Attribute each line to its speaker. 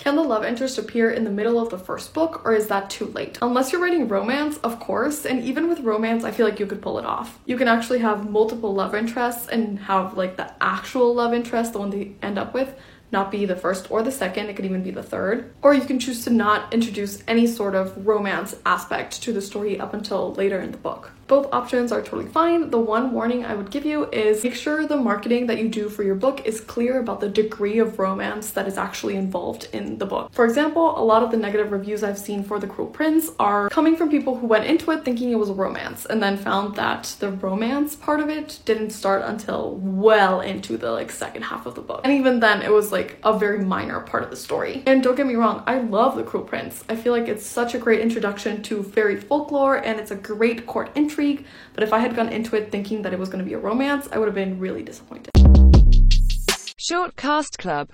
Speaker 1: Can the love interest appear in the middle of the first book or is that too late? Unless you're writing romance, of course, and even with romance, I feel like you could pull it off. You can actually have multiple love interests and have like the actual love interest, the one they end up with, not be the first or the second, it could even be the third. Or you can choose to not introduce any sort of romance aspect to the story up until later in the book. Both options are totally fine. The one warning I would give you is make sure the marketing that you do for your book is clear about the degree of romance that is actually involved in the book. For example, a lot of the negative reviews I've seen for The Cruel Prince are coming from people who went into it thinking it was a romance and then found that the romance part of it didn't start until well into the like second half of the book. And even then it was like a very minor part of the story. And don't get me wrong, I love The Cruel Prince. I feel like it's such a great introduction to fairy folklore and it's a great court intrigue intrigue, but if I had gone into it thinking that it was going to be a romance, I would have been really disappointed.
Speaker 2: Short Cast Club